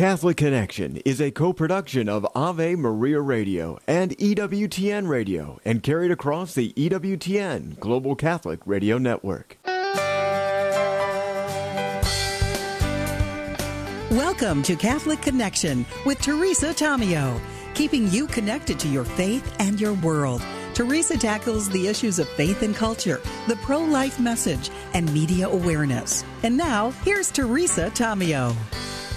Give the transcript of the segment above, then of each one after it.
Catholic Connection is a co production of Ave Maria Radio and EWTN Radio and carried across the EWTN Global Catholic Radio Network. Welcome to Catholic Connection with Teresa Tomeo, keeping you connected to your faith and your world. Teresa tackles the issues of faith and culture, the pro life message, and media awareness. And now, here's Teresa Tomeo.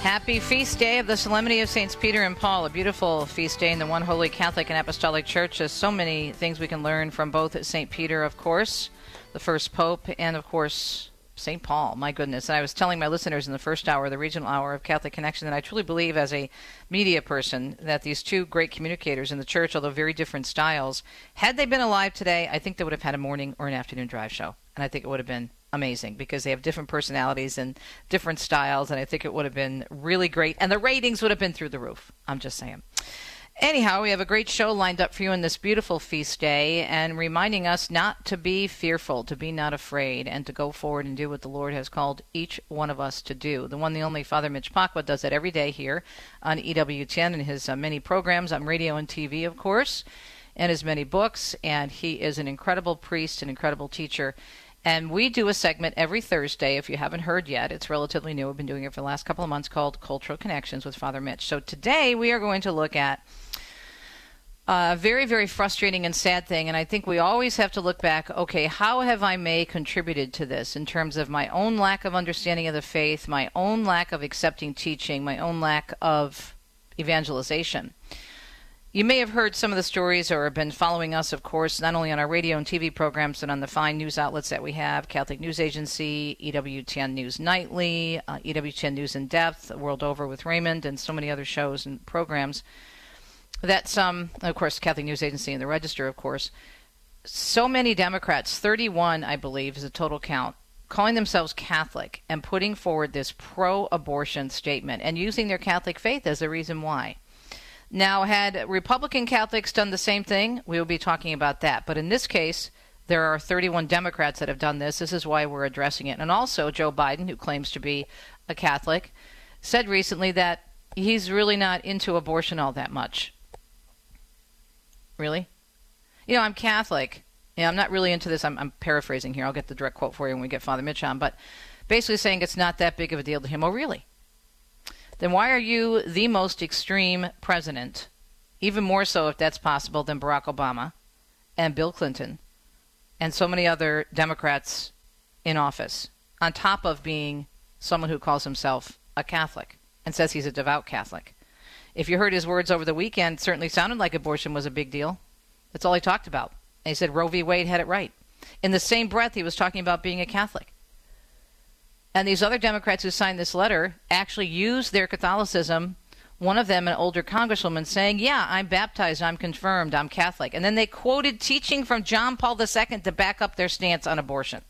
Happy feast day of the Solemnity of Saints Peter and Paul, a beautiful feast day in the one holy Catholic and Apostolic Church. There's so many things we can learn from both St. Peter, of course, the first pope, and of course, St. Paul. My goodness. And I was telling my listeners in the first hour, the regional hour of Catholic Connection, that I truly believe, as a media person, that these two great communicators in the church, although very different styles, had they been alive today, I think they would have had a morning or an afternoon drive show. And I think it would have been amazing because they have different personalities and different styles, and I think it would have been really great. And the ratings would have been through the roof. I'm just saying. Anyhow, we have a great show lined up for you on this beautiful feast day and reminding us not to be fearful, to be not afraid, and to go forward and do what the Lord has called each one of us to do. The one, the only Father Mitch Pacwa does that every day here on EWTN and his uh, many programs on radio and TV, of course, and his many books. And he is an incredible priest, an incredible teacher. And we do a segment every Thursday. If you haven't heard yet, it's relatively new. We've been doing it for the last couple of months called Cultural Connections with Father Mitch. So today we are going to look at a very, very frustrating and sad thing. And I think we always have to look back okay, how have I may contributed to this in terms of my own lack of understanding of the faith, my own lack of accepting teaching, my own lack of evangelization? You may have heard some of the stories or have been following us, of course, not only on our radio and TV programs, but on the fine news outlets that we have Catholic News Agency, EWTN News Nightly, uh, EWTN News in Depth, World Over with Raymond, and so many other shows and programs. That some, of course, Catholic News Agency and the Register, of course. So many Democrats, 31, I believe, is the total count, calling themselves Catholic and putting forward this pro abortion statement and using their Catholic faith as a reason why. Now, had Republican Catholics done the same thing, we would be talking about that. But in this case, there are 31 Democrats that have done this. This is why we're addressing it. And also, Joe Biden, who claims to be a Catholic, said recently that he's really not into abortion all that much. Really? You know, I'm Catholic. Yeah, I'm not really into this. I'm, I'm paraphrasing here. I'll get the direct quote for you when we get Father Mitch on. But basically saying it's not that big of a deal to him. Oh, really? Then why are you the most extreme president, even more so if that's possible than Barack Obama and Bill Clinton and so many other Democrats in office, on top of being someone who calls himself a Catholic and says he's a devout Catholic? If you heard his words over the weekend, certainly sounded like abortion was a big deal. That's all he talked about. And he said Roe v. Wade had it right. In the same breath, he was talking about being a Catholic. And these other Democrats who signed this letter actually used their Catholicism. One of them, an older congresswoman, saying, Yeah, I'm baptized, I'm confirmed, I'm Catholic. And then they quoted teaching from John Paul II to back up their stance on abortion.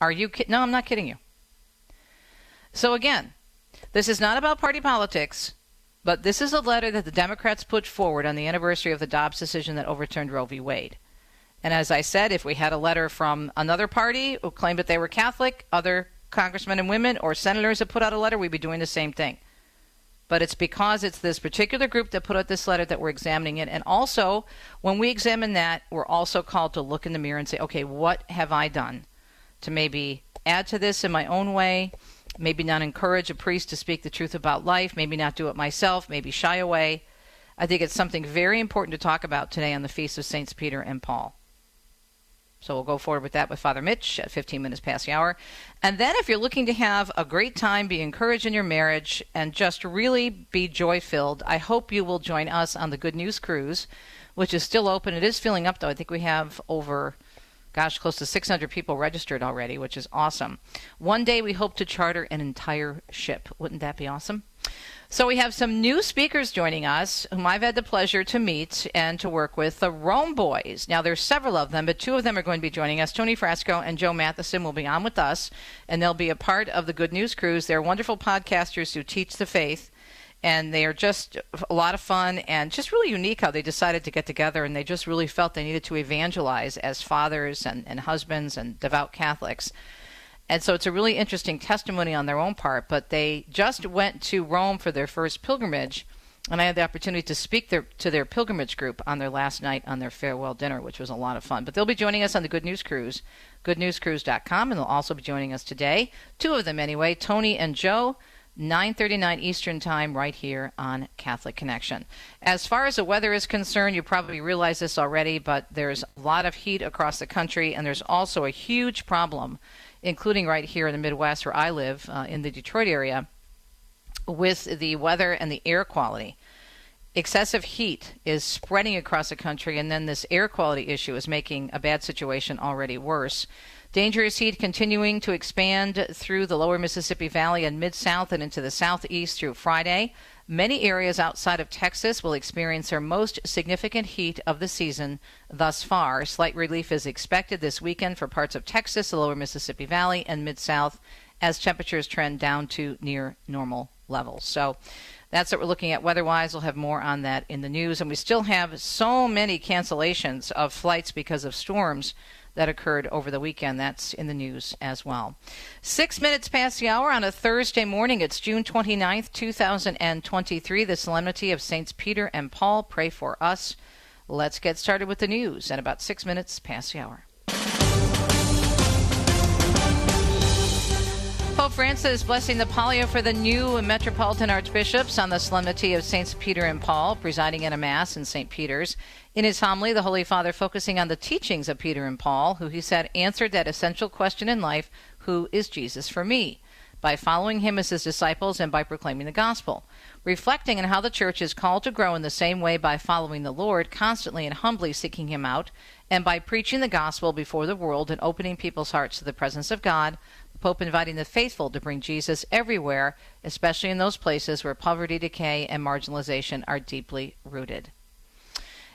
Are you kidding? No, I'm not kidding you. So again, this is not about party politics, but this is a letter that the Democrats put forward on the anniversary of the Dobbs decision that overturned Roe v. Wade. And as I said, if we had a letter from another party who claimed that they were Catholic, other congressmen and women or senators that put out a letter, we'd be doing the same thing. But it's because it's this particular group that put out this letter that we're examining it. And also, when we examine that, we're also called to look in the mirror and say, okay, what have I done to maybe add to this in my own way? Maybe not encourage a priest to speak the truth about life, maybe not do it myself, maybe shy away. I think it's something very important to talk about today on the Feast of Saints Peter and Paul. So we'll go forward with that with Father Mitch at 15 minutes past the hour. And then if you're looking to have a great time, be encouraged in your marriage, and just really be joy filled, I hope you will join us on the Good News Cruise, which is still open. It is filling up, though. I think we have over, gosh, close to 600 people registered already, which is awesome. One day we hope to charter an entire ship. Wouldn't that be awesome? So we have some new speakers joining us, whom I've had the pleasure to meet and to work with, the Rome Boys. Now there's several of them, but two of them are going to be joining us. Tony Frasco and Joe Matheson will be on with us, and they'll be a part of the Good News Cruise. They're wonderful podcasters who teach the faith and they are just a lot of fun and just really unique how they decided to get together and they just really felt they needed to evangelize as fathers and, and husbands and devout Catholics And so it's a really interesting testimony on their own part. But they just went to Rome for their first pilgrimage, and I had the opportunity to speak their, to their pilgrimage group on their last night on their farewell dinner, which was a lot of fun. But they'll be joining us on the Good News Cruise, goodnewscruise.com, and they'll also be joining us today. Two of them, anyway, Tony and Joe. 9:39 Eastern Time right here on Catholic Connection. As far as the weather is concerned, you probably realize this already, but there's a lot of heat across the country and there's also a huge problem including right here in the Midwest where I live uh, in the Detroit area with the weather and the air quality. Excessive heat is spreading across the country, and then this air quality issue is making a bad situation already worse. Dangerous heat continuing to expand through the lower Mississippi Valley and Mid South and into the southeast through Friday. Many areas outside of Texas will experience their most significant heat of the season thus far. Slight relief is expected this weekend for parts of Texas, the lower Mississippi Valley, and Mid South as temperatures trend down to near normal levels. So that's what we're looking at weather wise. We'll have more on that in the news. And we still have so many cancellations of flights because of storms that occurred over the weekend. That's in the news as well. Six minutes past the hour on a Thursday morning. It's June 29th, 2023, the Solemnity of Saints Peter and Paul. Pray for us. Let's get started with the news at about six minutes past the hour. Pope Francis blessing the pallia for the new Metropolitan Archbishops on the solemnity of Saints Peter and Paul, presiding at a Mass in St. Peter's. In his homily, the Holy Father focusing on the teachings of Peter and Paul, who he said answered that essential question in life Who is Jesus for me? by following him as his disciples and by proclaiming the gospel. Reflecting on how the church is called to grow in the same way by following the Lord, constantly and humbly seeking him out, and by preaching the gospel before the world and opening people's hearts to the presence of God, Pope inviting the faithful to bring Jesus everywhere, especially in those places where poverty, decay, and marginalization are deeply rooted.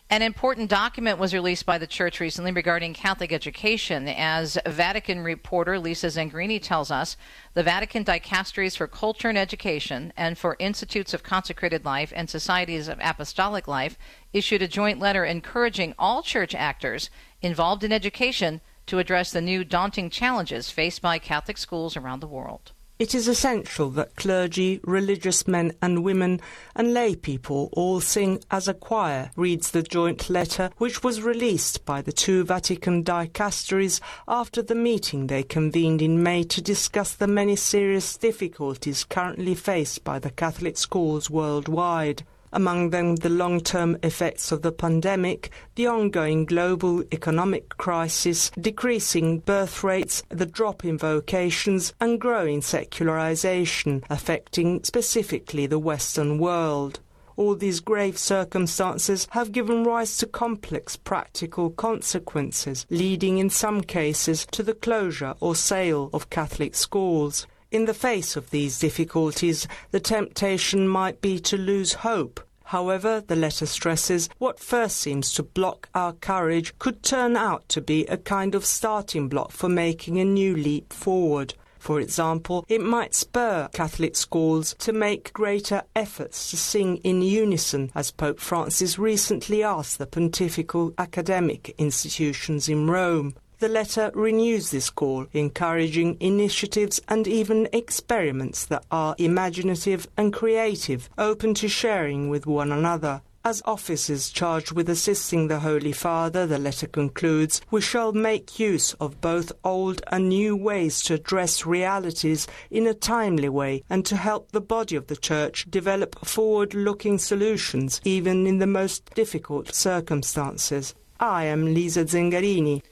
An important document was released by the church recently regarding Catholic education. As Vatican reporter Lisa Zengarini tells us, the Vatican dicasteries for culture and education and for institutes of consecrated life and societies of apostolic life issued a joint letter encouraging all church actors involved in education to address the new daunting challenges faced by Catholic schools around the world. It is essential that clergy, religious men and women, and lay people all sing as a choir, reads the joint letter which was released by the two Vatican dicasteries after the meeting they convened in May to discuss the many serious difficulties currently faced by the Catholic schools worldwide among them the long term effects of the pandemic, the ongoing global economic crisis, decreasing birth rates, the drop in vocations, and growing secularization affecting specifically the Western world. All these grave circumstances have given rise to complex practical consequences, leading in some cases to the closure or sale of Catholic schools. In the face of these difficulties, the temptation might be to lose hope. However, the letter stresses what first seems to block our courage could turn out to be a kind of starting block for making a new leap forward. For example, it might spur Catholic schools to make greater efforts to sing in unison, as Pope Francis recently asked the pontifical academic institutions in Rome. The letter renews this call, encouraging initiatives and even experiments that are imaginative and creative, open to sharing with one another. As officers charged with assisting the Holy Father, the letter concludes, we shall make use of both old and new ways to address realities in a timely way and to help the body of the Church develop forward looking solutions even in the most difficult circumstances. I am Lisa Zengarini.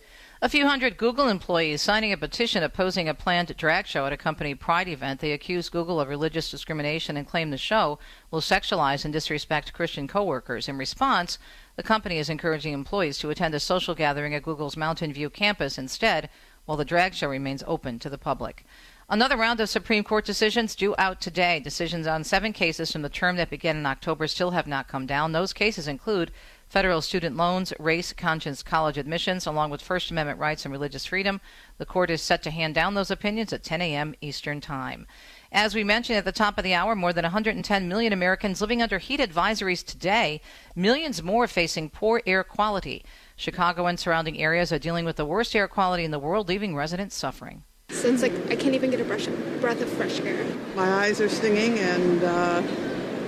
A few hundred Google employees signing a petition opposing a planned drag show at a company pride event. They accuse Google of religious discrimination and claim the show will sexualize and disrespect Christian coworkers. In response, the company is encouraging employees to attend a social gathering at Google's Mountain View campus instead, while the drag show remains open to the public. Another round of Supreme Court decisions due out today. Decisions on seven cases from the term that began in October still have not come down. Those cases include federal student loans, race conscience, college admissions, along with First Amendment rights and religious freedom. The court is set to hand down those opinions at 10 a.m. Eastern Time. As we mentioned at the top of the hour, more than 110 million Americans living under heat advisories today, millions more facing poor air quality. Chicago and surrounding areas are dealing with the worst air quality in the world, leaving residents suffering. Since like I can't even get a brush, breath of fresh air. My eyes are stinging, and uh,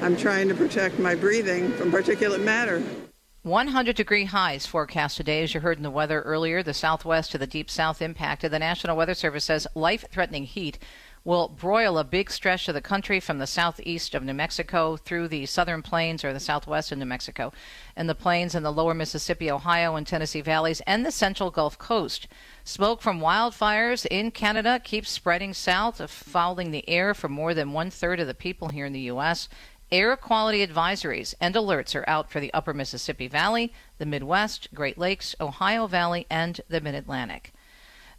I'm trying to protect my breathing from particulate matter. 100 degree highs forecast today, as you heard in the weather earlier. The southwest to the deep south impacted. The National Weather Service says life threatening heat will broil a big stretch of the country from the southeast of New Mexico through the southern plains or the southwest of New Mexico and the plains in the lower Mississippi, Ohio, and Tennessee valleys and the central Gulf Coast. Smoke from wildfires in Canada keeps spreading south, fouling the air for more than one third of the people here in the U.S. Air quality advisories and alerts are out for the upper Mississippi Valley, the Midwest, Great Lakes, Ohio Valley, and the Mid Atlantic.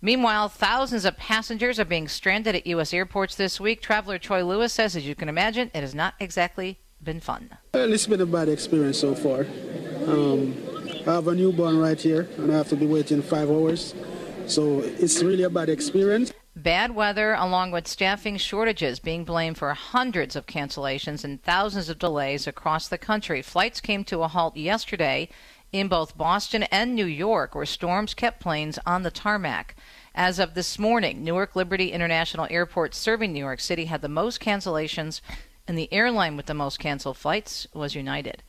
Meanwhile, thousands of passengers are being stranded at U.S. airports this week. Traveler Troy Lewis says, as you can imagine, it has not exactly been fun. Well, it's been a bad experience so far. Um, I have a newborn right here, and I have to be waiting five hours. So it's really a bad experience. Bad weather, along with staffing shortages, being blamed for hundreds of cancellations and thousands of delays across the country. Flights came to a halt yesterday in both Boston and New York, where storms kept planes on the tarmac. As of this morning, Newark Liberty International Airport, serving New York City, had the most cancellations, and the airline with the most canceled flights was United.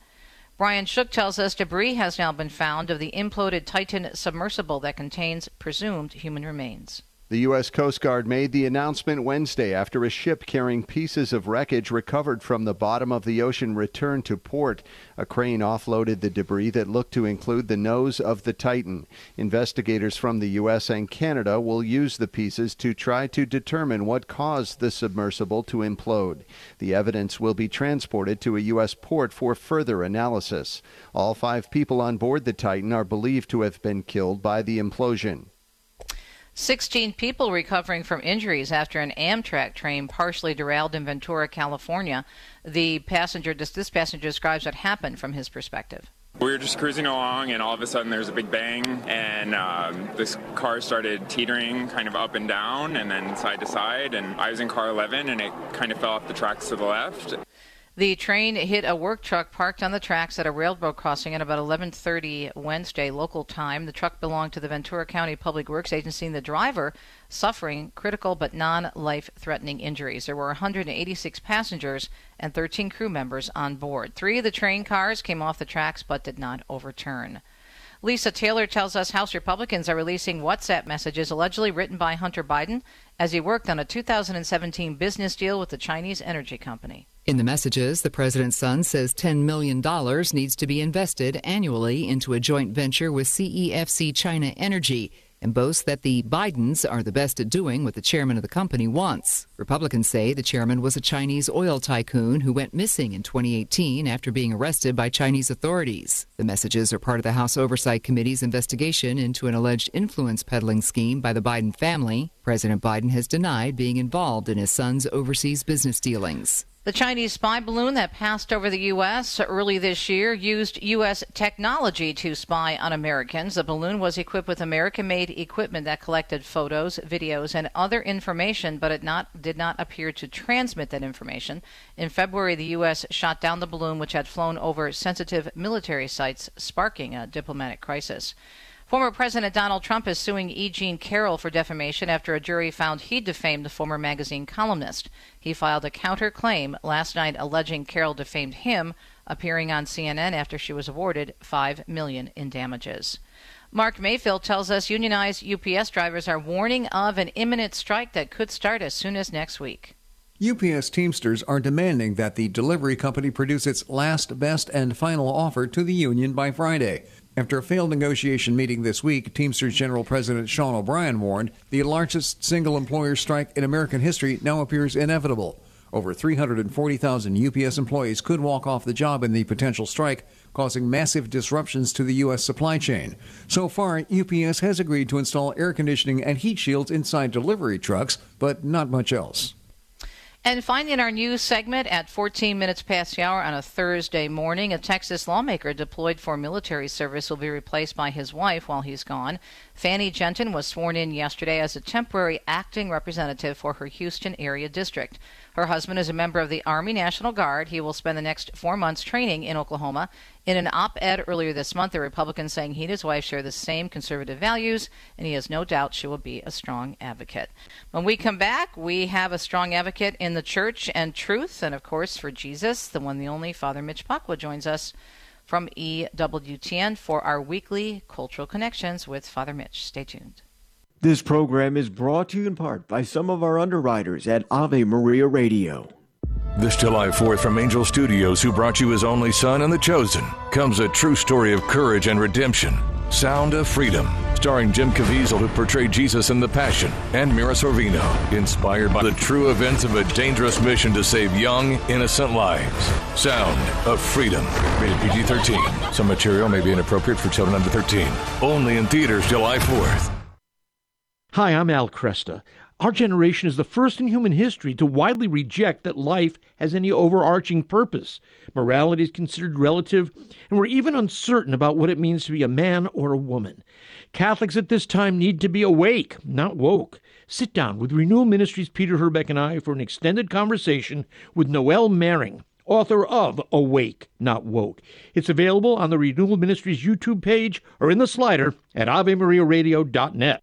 Brian Shook tells us debris has now been found of the imploded Titan submersible that contains presumed human remains. The U.S. Coast Guard made the announcement Wednesday after a ship carrying pieces of wreckage recovered from the bottom of the ocean returned to port. A crane offloaded the debris that looked to include the nose of the Titan. Investigators from the U.S. and Canada will use the pieces to try to determine what caused the submersible to implode. The evidence will be transported to a U.S. port for further analysis. All five people on board the Titan are believed to have been killed by the implosion. 16 people recovering from injuries after an Amtrak train partially derailed in Ventura, California. The passenger, this, passenger describes what happened from his perspective. We were just cruising along, and all of a sudden there's a big bang, and um, this car started teetering kind of up and down, and then side to side. And I was in car 11, and it kind of fell off the tracks to the left. The train hit a work truck parked on the tracks at a railroad crossing at about 11:30 Wednesday local time. The truck belonged to the Ventura County Public Works Agency and the driver suffering critical but non-life-threatening injuries. There were 186 passengers and 13 crew members on board. 3 of the train cars came off the tracks but did not overturn. Lisa Taylor tells us House Republicans are releasing WhatsApp messages allegedly written by Hunter Biden as he worked on a 2017 business deal with the Chinese energy company. In the messages, the president's son says $10 million needs to be invested annually into a joint venture with CEFC China Energy and boasts that the Bidens are the best at doing what the chairman of the company wants. Republicans say the chairman was a Chinese oil tycoon who went missing in 2018 after being arrested by Chinese authorities. The messages are part of the House Oversight Committee's investigation into an alleged influence peddling scheme by the Biden family. President Biden has denied being involved in his son's overseas business dealings. The Chinese spy balloon that passed over the U.S. early this year used U.S. technology to spy on Americans. The balloon was equipped with American made equipment that collected photos, videos, and other information, but it not, did not appear to transmit that information. In February, the U.S. shot down the balloon, which had flown over sensitive military sites, sparking a diplomatic crisis. Former President Donald Trump is suing E. Jean Carroll for defamation after a jury found he defamed the former magazine columnist. He filed a counterclaim last night alleging Carroll defamed him, appearing on CNN after she was awarded 5 million in damages. Mark Mayfield tells us unionized UPS drivers are warning of an imminent strike that could start as soon as next week. UPS Teamsters are demanding that the delivery company produce its last, best, and final offer to the union by Friday. After a failed negotiation meeting this week, Teamsters General President Sean O'Brien warned the largest single employer strike in American history now appears inevitable. Over 340,000 UPS employees could walk off the job in the potential strike, causing massive disruptions to the U.S. supply chain. So far, UPS has agreed to install air conditioning and heat shields inside delivery trucks, but not much else. And finally, in our news segment at 14 minutes past the hour on a Thursday morning, a Texas lawmaker deployed for military service will be replaced by his wife while he's gone. Fannie Jetton was sworn in yesterday as a temporary acting representative for her Houston area district. Her husband is a member of the Army National Guard. He will spend the next four months training in Oklahoma. In an op ed earlier this month, a Republican saying he and his wife share the same conservative values, and he has no doubt she will be a strong advocate. When we come back, we have a strong advocate in the church and truth, and of course, for Jesus, the one, the only Father Mitch Pacwa joins us from EWTN for our weekly Cultural Connections with Father Mitch. Stay tuned. This program is brought to you in part by some of our underwriters at Ave Maria Radio. This July 4th from Angel Studios, who brought you his only son and the chosen, comes a true story of courage and redemption. Sound of Freedom, starring Jim Caviezel, who portrayed Jesus in The Passion, and Mira Sorvino, inspired by the true events of a dangerous mission to save young, innocent lives. Sound of Freedom, rated PG 13. Some material may be inappropriate for children under 13. Only in theaters July 4th. Hi, I'm Al Kresta. Our generation is the first in human history to widely reject that life has any overarching purpose. Morality is considered relative, and we're even uncertain about what it means to be a man or a woman. Catholics at this time need to be awake, not woke. Sit down with Renewal Ministries Peter Herbeck and I for an extended conversation with Noelle Mering, author of Awake, Not Woke. It's available on the Renewal Ministries YouTube page or in the slider at AveMariaRadio.net.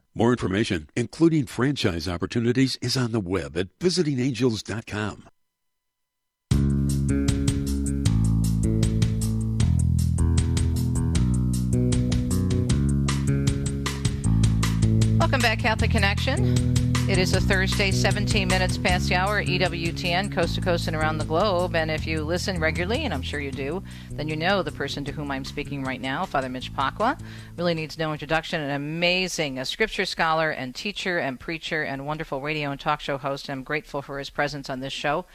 More information, including franchise opportunities, is on the web at visitingangels.com. Welcome back, Catholic Connection. It is a Thursday, 17 minutes past the hour, EWTN, coast to coast and around the globe. And if you listen regularly, and I'm sure you do, then you know the person to whom I'm speaking right now, Father Mitch Pacwa. Really needs no introduction. An amazing a scripture scholar and teacher and preacher and wonderful radio and talk show host. I'm grateful for his presence on this show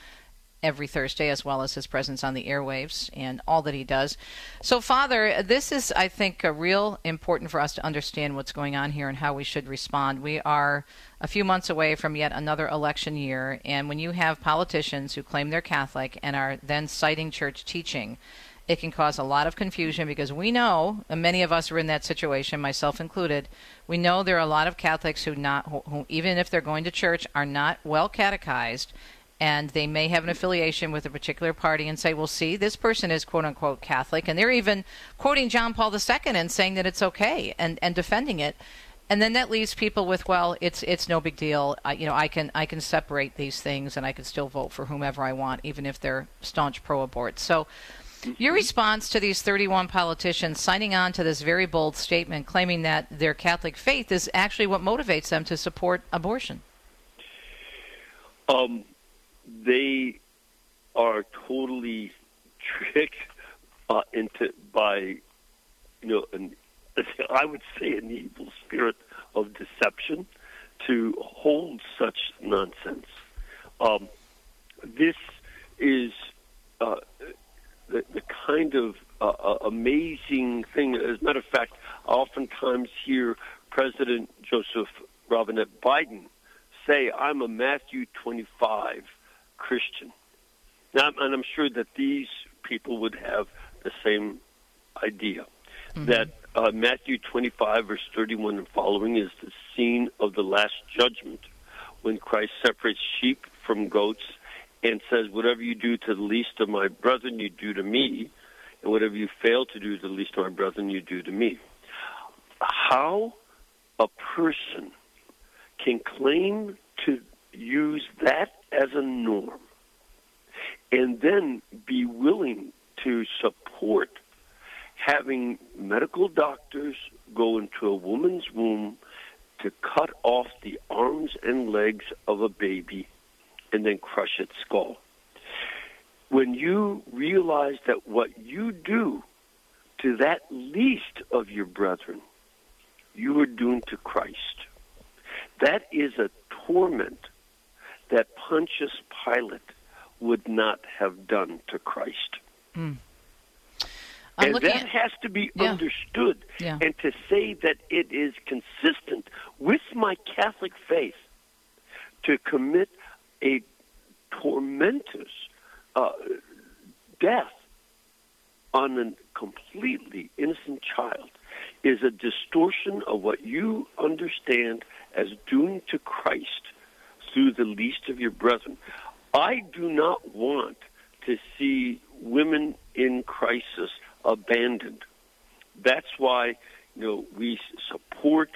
every Thursday, as well as his presence on the airwaves and all that he does. So, Father, this is, I think, a real important for us to understand what's going on here and how we should respond. We are a few months away from yet another election year, and when you have politicians who claim they're Catholic and are then citing church teaching, it can cause a lot of confusion because we know, many of us are in that situation, myself included. We know there are a lot of Catholics who not, who, who even if they're going to church, are not well catechized and they may have an affiliation with a particular party and say, well, see, this person is quote unquote Catholic. And they're even quoting John Paul II and saying that it's okay and, and defending it. And then that leaves people with, well, it's it's no big deal. I, you know, I can I can separate these things, and I can still vote for whomever I want, even if they're staunch pro-abort. So, your response to these 31 politicians signing on to this very bold statement, claiming that their Catholic faith is actually what motivates them to support abortion. Um, they are totally tricked uh, into by you know an I would say an evil spirit of deception to hold such nonsense. Um, this is uh, the, the kind of uh, uh amazing thing. As a matter of fact, I oftentimes hear President Joseph Robinette Biden say, "I'm a Matthew 25 Christian. Now, and I'm sure that these people would have the same idea mm-hmm. that uh, Matthew 25, verse 31 and following is the scene of the last judgment when Christ separates sheep from goats and says, Whatever you do to the least of my brethren, you do to me, and whatever you fail to do to the least of my brethren, you do to me. How a person can claim to use that as a norm and then be willing to support having medical doctors go into a woman's womb to cut off the arms and legs of a baby and then crush its skull. When you realize that what you do to that least of your brethren, you are doomed to Christ. That is a torment that Pontius Pilate would not have done to Christ. Mm. and that at, has to be yeah. understood. Yeah. And to say that it is consistent with my Catholic faith to commit a tormentous uh, death on a completely innocent child is a distortion of what you understand as doing to Christ through the least of your brethren. I do not want to see women in crisis abandoned. That's why you know we support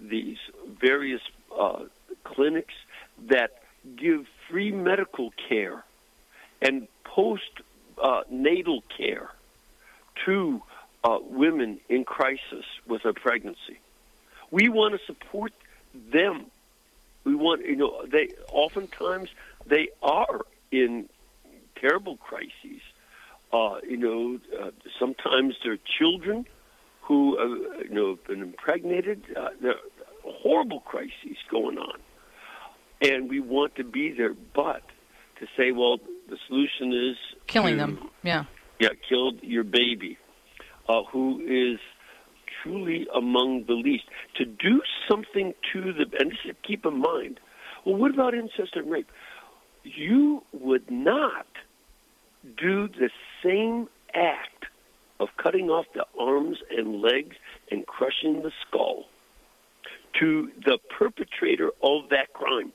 these various uh, clinics that give free medical care and post uh, natal care to uh, women in crisis with a pregnancy. We want to support them. We want, you know, they oftentimes they are in terrible crises. Uh, you know, uh, sometimes they're children who, uh, you know, have been impregnated. Uh, there are horrible crises going on, and we want to be there. But to say, well, the solution is killing to, them. Yeah. Yeah, killed your baby, uh, who is truly among the least. To do something to the and this is, keep in mind. Well, what about incest and rape? You would not do the same act of cutting off the arms and legs and crushing the skull to the perpetrator of that crime.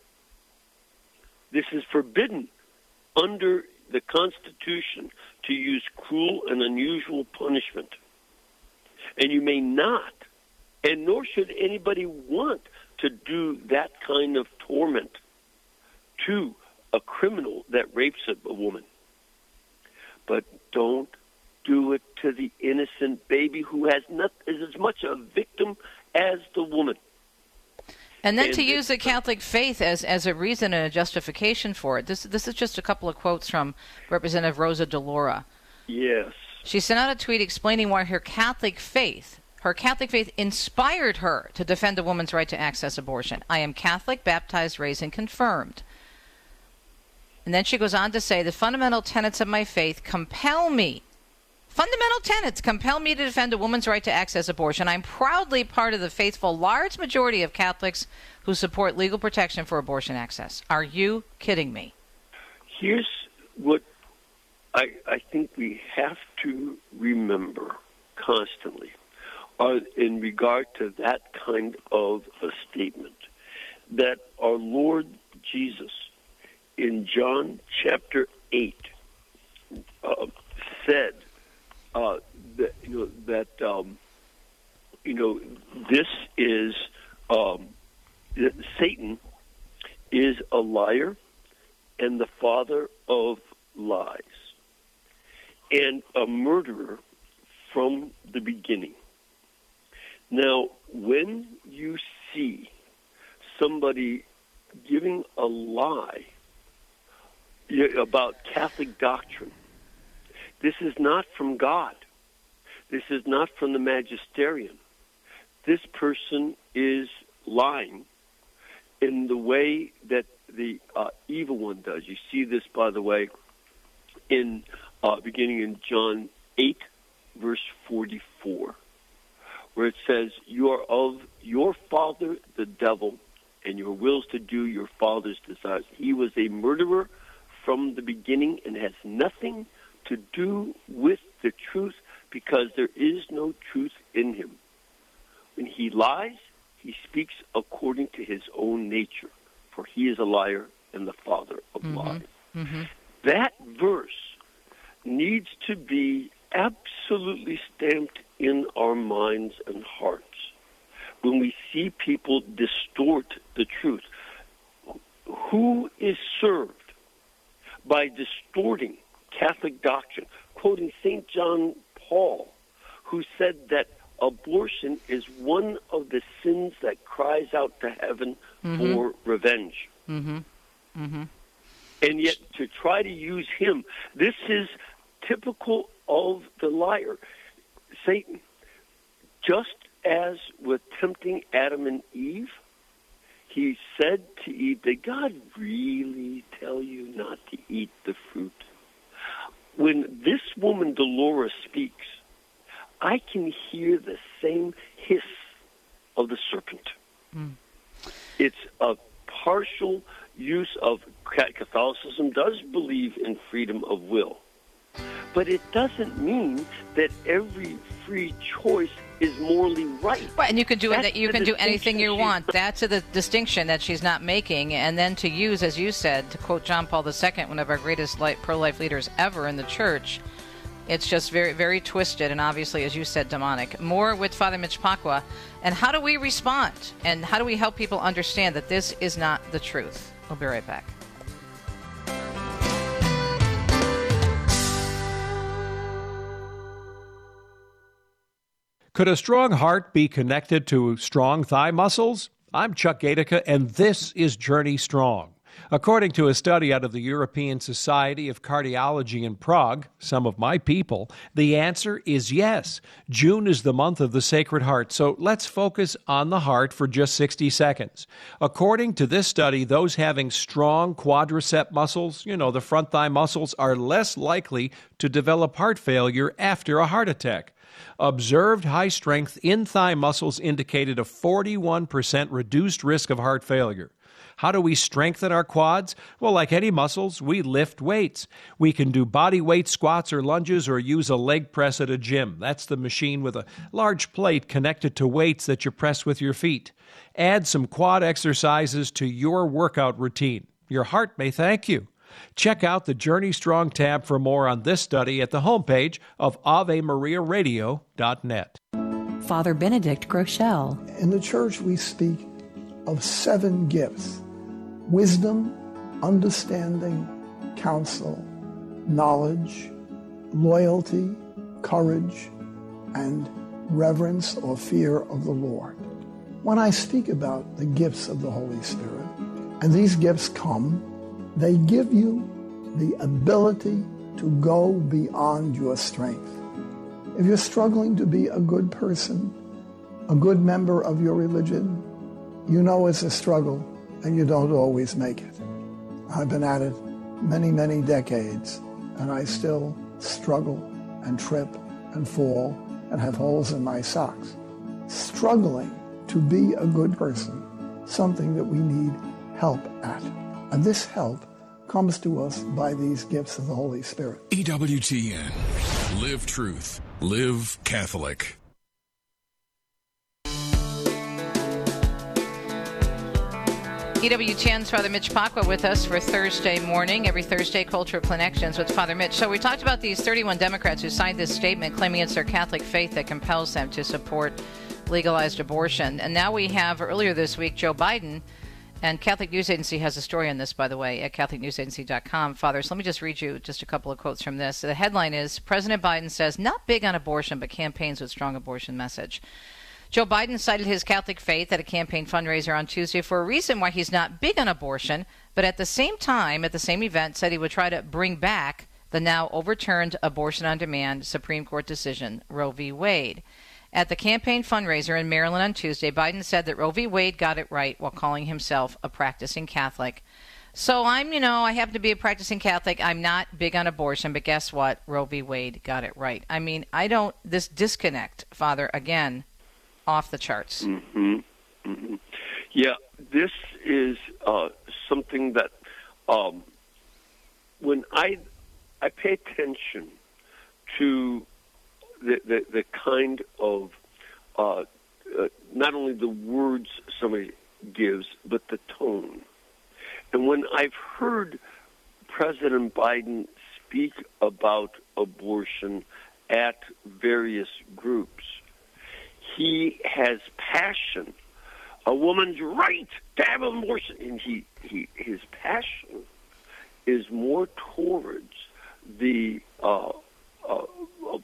This is forbidden under the Constitution to use cruel and unusual punishment. And you may not, and nor should anybody want to do that kind of torment to a criminal that rapes a, woman. But don't do it to the innocent baby who has not is as much a victim as the woman. And then And to use the Catholic faith as, as a reason and a justification for it. This this is just a couple of quotes from Representative Rosa DeLauro. Yes. She sent out a tweet explaining why her Catholic faith, her Catholic faith inspired her to defend a woman's right to access abortion. I am Catholic, baptized, raised, and confirmed. And then she goes on to say the fundamental tenets of my faith compel me. Fundamental tenets compel me to defend a woman's right to access abortion. I'm proudly part of the faithful large majority of Catholics who support legal protection for abortion access. Are you kidding me? Here's what I, I think we have to remember constantly uh, in regard to that kind of a statement that our Lord Jesus in John chapter 8 uh, said uh, that, you know, that um, know, this is um, Satan is a liar and the father of lies and a murderer from the beginning. Now, when you see somebody giving a lie about Catholic doctrine, this is not from God. This is not from the magisterium. This person is lying in the way that the uh, evil one does. You see this, by the way, in uh, beginning in John 8, verse 44, where it says, You are of your father, the devil, and your wills to do your father's desires. He was a murderer from the beginning and has nothing to do with the truth because there is no truth in him. When he lies, he speaks according to his own nature, for he is a liar and the father of lies. Mm-hmm. That verse needs to be absolutely stamped in our minds and hearts when we see people distort the truth. Who is served by distorting Catholic doctrine, quoting St. John Paul, who said that abortion is one of the sins that cries out to heaven Mhm. for revenge. Mm-hmm. Mm-hmm. And yet, to try to use him, this is typical of the liar, Satan. Just as with tempting Adam and Eve, he said to Eve, Did God really tell you not to eat the fruit? When this woman, Dolores, speaks, I can hear the same hiss of the serpent. Mm. It's a partial use of Catholicism does believe in freedom of will, but it doesn't mean that every free choice is morally right. Right, and you can do That's it. You can do anything you want. That's the distinction that she's not making. And then to use, as you said, to quote John Paul II, one of our greatest li- pro-life leaders ever in the church, it's just very, very twisted and obviously, as you said, demonic. More with Father Mitch Pacwa, and how do we respond? And how do we help people understand that this is not the truth? We'll be right back. Could a strong heart be connected to strong thigh muscles? I'm Chuck Gatica, and this is Journey Strong. According to a study out of the European Society of Cardiology in Prague, some of my people, the answer is yes. June is the month of the Sacred Heart, so let's focus on the heart for just 60 seconds. According to this study, those having strong quadricep muscles, you know, the front thigh muscles, are less likely to develop heart failure after a heart attack. Observed high strength in thigh muscles indicated a 41% reduced risk of heart failure. How do we strengthen our quads? Well, like any muscles, we lift weights. We can do body weight squats or lunges or use a leg press at a gym. That's the machine with a large plate connected to weights that you press with your feet. Add some quad exercises to your workout routine. Your heart may thank you. Check out the Journey Strong tab for more on this study at the homepage of AveMariaRadio.net. Father Benedict Groeschel. In the church, we speak of seven gifts wisdom, understanding, counsel, knowledge, loyalty, courage, and reverence or fear of the Lord. When I speak about the gifts of the Holy Spirit, and these gifts come, they give you the ability to go beyond your strength. If you're struggling to be a good person, a good member of your religion, you know it's a struggle and you don't always make it. I've been at it many, many decades and I still struggle and trip and fall and have holes in my socks. Struggling to be a good person, something that we need help at. And this help comes to us by these gifts of the Holy Spirit. EWTN. Live truth. Live Catholic. EWTN's Father Mitch Pacwa with us for Thursday morning, every Thursday, Cultural Connections with Father Mitch. So we talked about these 31 Democrats who signed this statement claiming it's their Catholic faith that compels them to support legalized abortion. And now we have, earlier this week, Joe Biden, and Catholic News Agency has a story on this, by the way, at CatholicNewsAgency.com. Father, so let me just read you just a couple of quotes from this. The headline is President Biden says, not big on abortion, but campaigns with strong abortion message. Joe Biden cited his Catholic faith at a campaign fundraiser on Tuesday for a reason why he's not big on abortion, but at the same time, at the same event, said he would try to bring back the now overturned abortion on demand Supreme Court decision, Roe v. Wade. At the campaign fundraiser in Maryland on Tuesday, Biden said that Roe v. Wade got it right while calling himself a practicing Catholic. So I'm, you know, I happen to be a practicing Catholic. I'm not big on abortion, but guess what? Roe v. Wade got it right. I mean, I don't, this disconnect, Father, again, off the charts. hmm hmm Yeah, this is uh, something that um, when I I pay attention to the the, the kind of uh, uh, not only the words somebody gives, but the tone. And when I've heard President Biden speak about abortion at various groups, he has passion. A woman's right to have an abortion, and he, he his passion is more towards the uh, uh,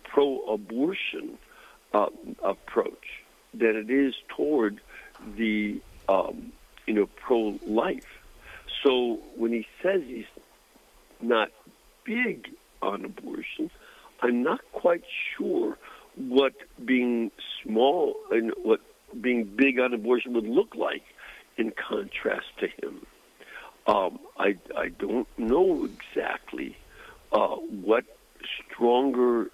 pro-abortion uh, approach than it is toward the um, you know pro-life. So when he says he's not big on abortion, I'm not quite sure what being small and what being big on abortion would look like in contrast to him. Um, I I don't know exactly uh, what stronger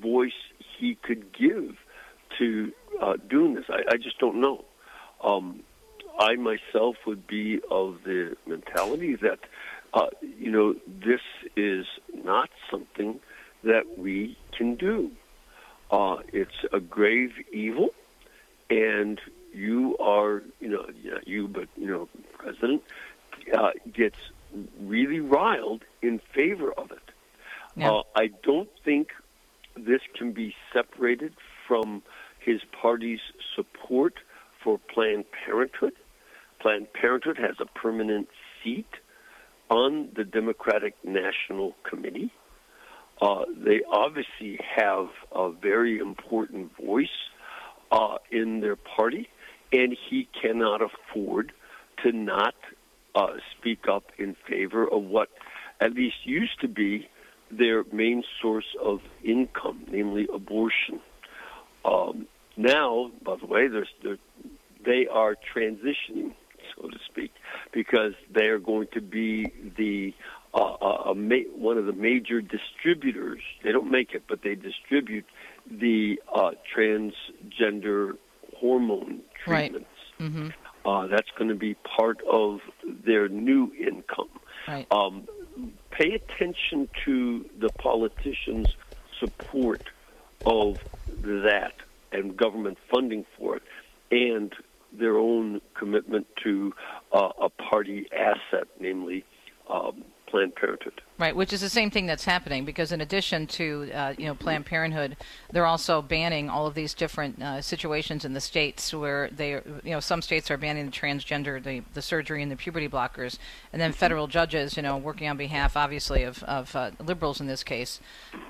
voice he could give to uh, doing this. I, I just don't know. Um, I myself would be of the mentality that uh, you know this is not something that we can do. Uh, it's a grave evil, and you are, you know, not you, but you know, president uh, gets really riled in favor of it. Yeah. Uh, I don't think this can be separated from his party's support for Planned Parenthood. Planned Parenthood has a permanent seat on the Democratic National Committee. Uh, they obviously have a very important voice uh, in their party, and he cannot afford to not uh, speak up in favor of what at least used to be their main source of income, namely abortion. Um, now, by the way, there's, there, they are transitioning, so to speak, because they are going to be the uh, a, a ma- one of the major distributors. They don't make it, but they distribute the uh, transgender hormone Right. treatments. Mm-hmm. Uh, that's going to be part of their new income. Right. Um, pay attention to the politicians' support of that and government funding for it, and their own commitment to uh, a party asset, namely um, Planned Parenthood. Right, which is the same thing that's happening because in addition to uh, you know Planned Parenthood, they're also banning all of these different uh, situations in the states where they you know some states are banning the transgender, the the surgery and the puberty blockers, and then federal judges, you know, working on behalf obviously of of uh, liberals in this case,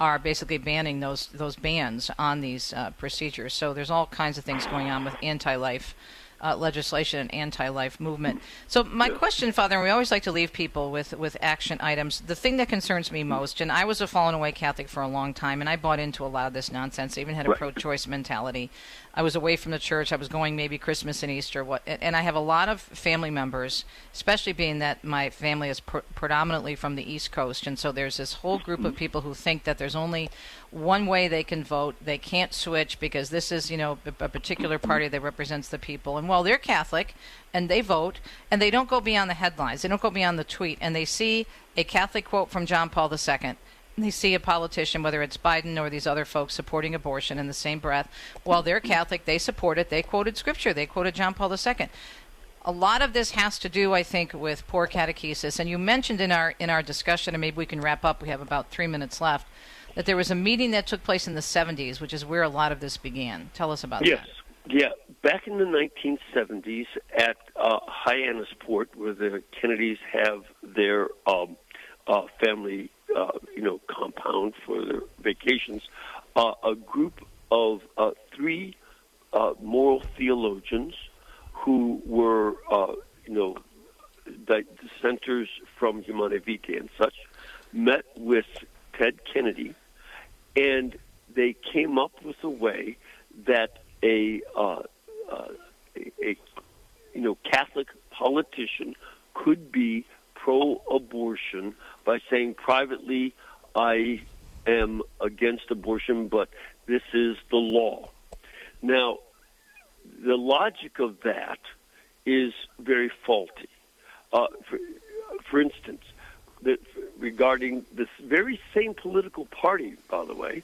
are basically banning those those bans on these uh, procedures. So there's all kinds of things going on with anti-life uh, legislation and anti-life movement. So my question, Father, and we always like to leave people with with action items. The thing that concerns me most, and I was a fallen away Catholic for a long time, and I bought into a lot of this nonsense. I even had a Right. pro-choice mentality. I was away from the church. I was going maybe Christmas and Easter. What? And I have a lot of family members, especially being that my family is pr- predominantly from the East Coast, and so there's this whole group of people who think that there's only one way they can vote. They can't switch because this is, you know, a particular party that represents the people. And while they're Catholic and they vote, and they don't go beyond the headlines, they don't go beyond the tweet, and they see a Catholic quote from John Paul II. They see a politician, whether it's Biden or these other folks, supporting abortion in the same breath. While they're Catholic, they support it. They quoted scripture. They quoted John Paul II a lot of this has to do, I think, with poor catechesis. And you mentioned in our in our discussion, and maybe we can wrap up. We have about three minutes left. That there was a meeting that took place in the 70s, which is where a lot of this began. Tell us about Yes. that. Yeah. Back in the 1970s at uh, Hyannisport, where the Kennedys have their um, uh, family, uh, you know, compound for their vacations, uh, a group of uh, three uh, moral theologians who were, uh, you know, dissenters from Humanae Vitae and such, met with Ted Kennedy, and they came up with a way that a, uh, uh, a, you know Catholic politician could be pro-abortion by saying privately, "I am against abortion, but this is the law." Now, the logic of that is very faulty. Uh, for, for instance, that regarding this very same political party, by the way,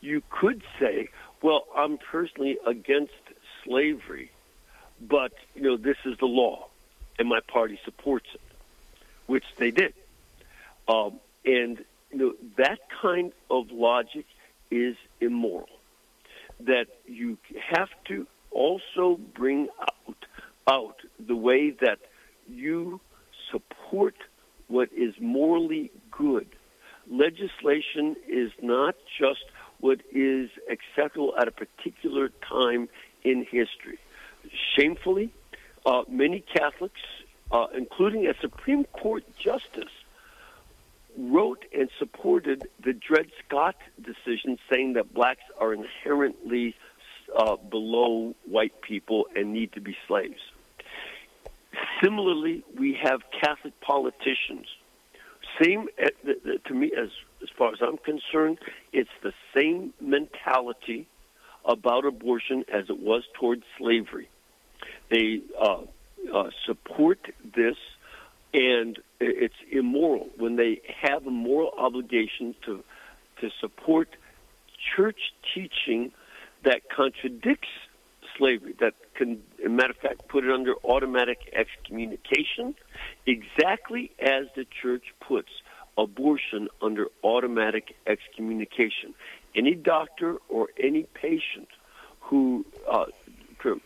you could say, well, I'm personally against slavery, but you know this is the law, and my party supports it, which they did. Um, and you know that kind of logic is immoral. That you have to also bring out out the way that you support what is morally good. Legislation is not just what is acceptable at a particular time in history. Shamefully, uh, many Catholics, uh, including a Supreme Court justice, wrote and supported the Dred Scott decision saying that blacks are inherently uh, below white people and need to be slaves. Similarly, we have Catholic politicians. Same uh, to me as as far as I'm concerned, it's the same mentality about abortion as it was towards slavery. They uh, uh, support this, and it's immoral when they have a moral obligation to to support church teaching that contradicts slavery, that can, a matter of fact, put it under automatic excommunication, exactly as the church puts abortion under automatic excommunication. Any doctor or any patient who uh,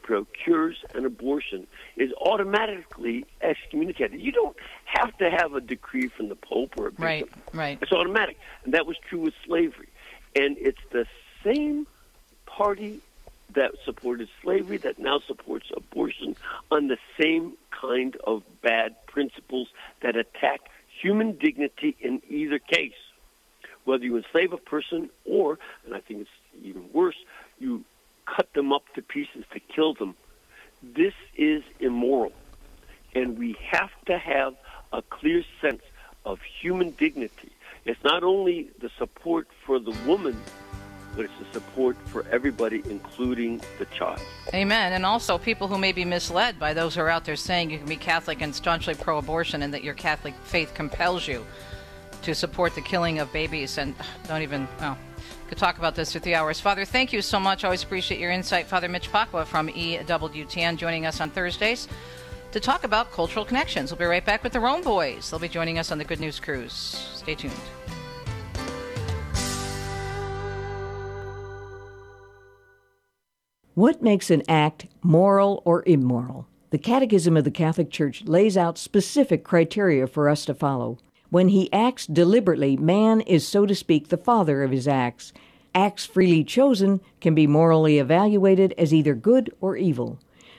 procures an abortion is automatically excommunicated. You don't have to have a decree from the Pope or a bishop. Right, right. It's automatic. And that was true with slavery. And it's the same party that supported slavery that now supports abortion on the same kind of bad principles that attack human dignity in either case. Whether you enslave a person or, and I think it's even worse, you cut them up to pieces to kill them. This is immoral. And we have to have a clear sense of human dignity. It's not only the support for the woman but it's the support for everybody, including the child. Amen. And also people who may be misled by those who are out there saying you can be Catholic and staunchly pro abortion and that your Catholic faith compels you to support the killing of babies. And don't even, well, could talk about this for three hours. Father, thank you so much. Always appreciate your insight. Father Mitch Pacwa from EWTN joining us on Thursdays to talk about cultural connections. We'll be right back with the Rome Boys. They'll be joining us on the Good News Cruise. Stay tuned. What makes an act moral or immoral? The Catechism of the Catholic Church lays out specific criteria for us to follow. When he acts deliberately, man is, so to speak, the father of his acts. Acts freely chosen can be morally evaluated as either good or evil.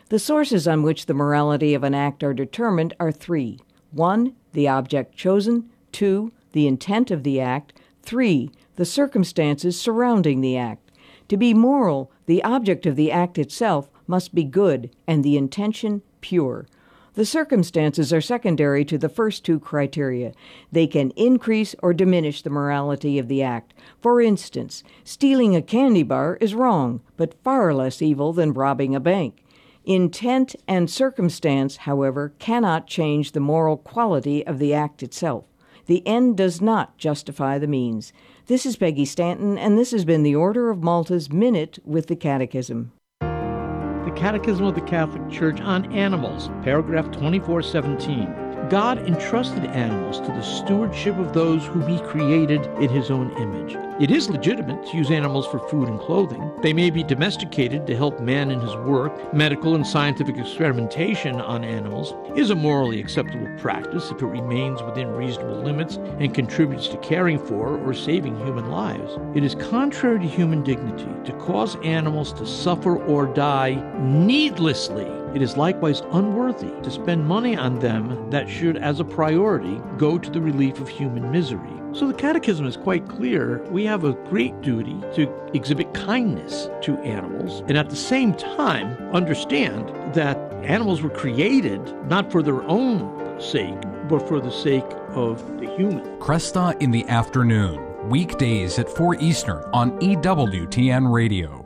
The sources on which the morality of an act are determined are three 1. The object chosen, 2. The intent of the act, 3. The circumstances surrounding the act. To be moral, the object of the act itself must be good and the intention pure. The circumstances are secondary to the first two criteria. They can increase or diminish the morality of the act. For instance, stealing a candy bar is wrong, but far less evil than robbing a bank. Intent and circumstance, however, cannot change the moral quality of the act itself. The end does not justify the means. This is Peggy Stanton, and this has been the Order of Malta's Minute with the Catechism. The Catechism of the Catholic Church on Animals, paragraph 2417. God entrusted animals to the stewardship of those whom He created in His own image. It is legitimate to use animals for food and clothing. They may be domesticated to help man in his work. Medical and scientific experimentation on animals is a morally acceptable practice if it remains within reasonable limits and contributes to caring for or saving human lives. It is contrary to human dignity to cause animals to suffer or die needlessly. It is likewise unworthy to spend money on them that should, as a priority, go to the relief of human misery. So the Catechism is quite clear. We have a great duty to exhibit kindness to animals and at the same time understand that animals were created not for their own sake, but for the sake of the human. Kresta in the afternoon, weekdays at 4 Eastern on EWTN Radio.